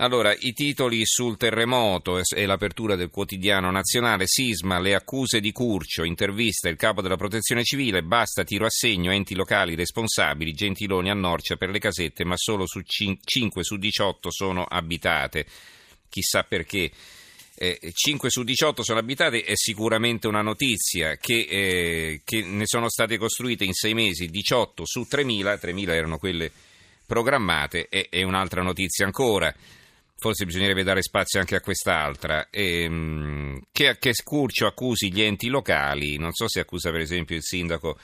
Allora, i titoli sul terremoto e l'apertura del quotidiano nazionale, sisma, le accuse di Curcio, intervista il capo della protezione civile, basta tiro a segno, enti locali responsabili, Gentiloni a Norcia per le casette, ma solo su 5 su 18 sono abitate. Chissà perché. Eh, 5 su 18 sono abitate è sicuramente una notizia che, eh, che ne sono state costruite in 6 mesi 18 su 3.000, 3.000 erano quelle programmate e è un'altra notizia ancora forse bisognerebbe dare spazio anche a quest'altra, ehm, che, che Curcio accusi gli enti locali, non so se accusa per esempio il sindaco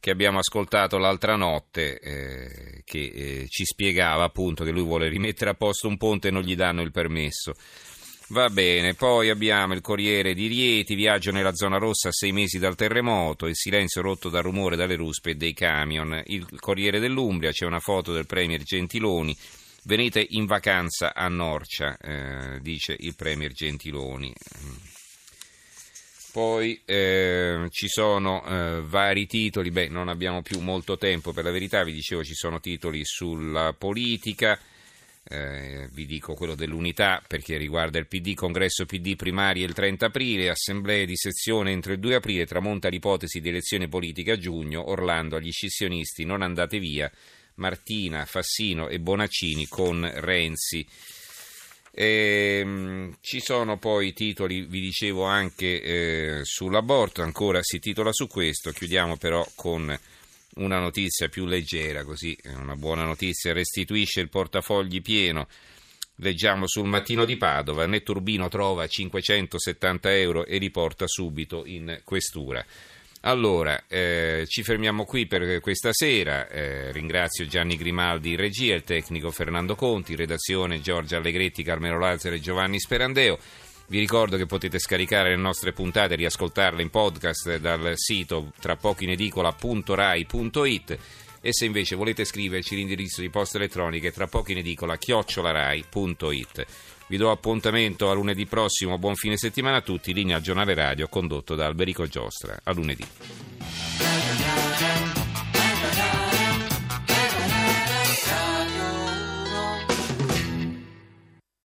che abbiamo ascoltato l'altra notte, eh, che eh, ci spiegava appunto che lui vuole rimettere a posto un ponte e non gli danno il permesso. Va bene, poi abbiamo il Corriere di Rieti, viaggio nella zona rossa a sei mesi dal terremoto, il silenzio rotto dal rumore dalle ruspe e dei camion. Il Corriere dell'Umbria, c'è una foto del Premier Gentiloni, Venite in vacanza a Norcia, eh, dice il Premier Gentiloni. Poi eh, ci sono eh, vari titoli, beh non abbiamo più molto tempo per la verità, vi dicevo ci sono titoli sulla politica, eh, vi dico quello dell'unità perché riguarda il PD, congresso PD primarie il 30 aprile, assemblee di sezione entro il 2 aprile, tramonta l'ipotesi di elezione politica a giugno, Orlando agli scissionisti non andate via, Martina, Fassino e Bonaccini con Renzi. E, ehm, ci sono poi titoli, vi dicevo anche eh, sull'aborto, ancora si titola su questo, chiudiamo però con una notizia più leggera, così una buona notizia, restituisce il portafogli pieno. Leggiamo sul mattino di Padova, Netturbino trova 570 euro e riporta subito in questura. Allora, eh, ci fermiamo qui per questa sera. Eh, ringrazio Gianni Grimaldi in regia, il tecnico Fernando Conti, redazione Giorgia Allegretti, Carmelo Lazzaro e Giovanni Sperandeo. Vi ricordo che potete scaricare le nostre puntate e riascoltarle in podcast dal sito tra poco in edicola.rai.it e se invece volete scriverci l'indirizzo di posta elettronica tra poco in edicola chiocciolarai.it. Vi do appuntamento a lunedì prossimo, buon fine settimana a tutti, linea giornale radio condotto da Alberico Giostra. A lunedì.